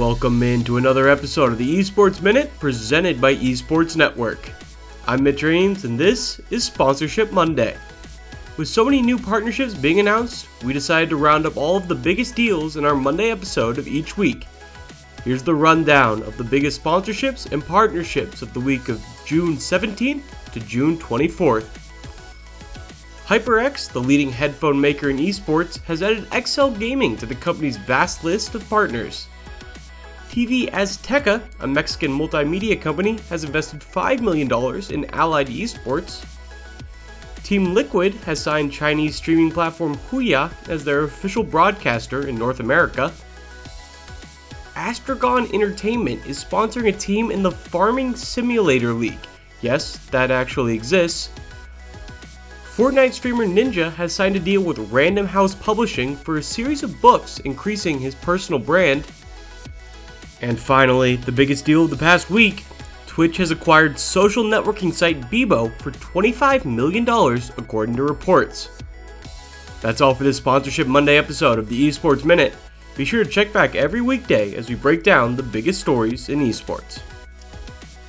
Welcome into another episode of the Esports Minute presented by Esports Network. I'm Mitch Reames, and this is Sponsorship Monday. With so many new partnerships being announced, we decided to round up all of the biggest deals in our Monday episode of each week. Here's the rundown of the biggest sponsorships and partnerships of the week of June 17th to June 24th. HyperX, the leading headphone maker in esports, has added XL Gaming to the company's vast list of partners. TV Azteca, a Mexican multimedia company, has invested $5 million in Allied Esports. Team Liquid has signed Chinese streaming platform Huya as their official broadcaster in North America. Astragon Entertainment is sponsoring a team in the Farming Simulator League. Yes, that actually exists. Fortnite streamer Ninja has signed a deal with Random House Publishing for a series of books increasing his personal brand. And finally, the biggest deal of the past week Twitch has acquired social networking site Bebo for $25 million, according to reports. That's all for this Sponsorship Monday episode of the Esports Minute. Be sure to check back every weekday as we break down the biggest stories in esports.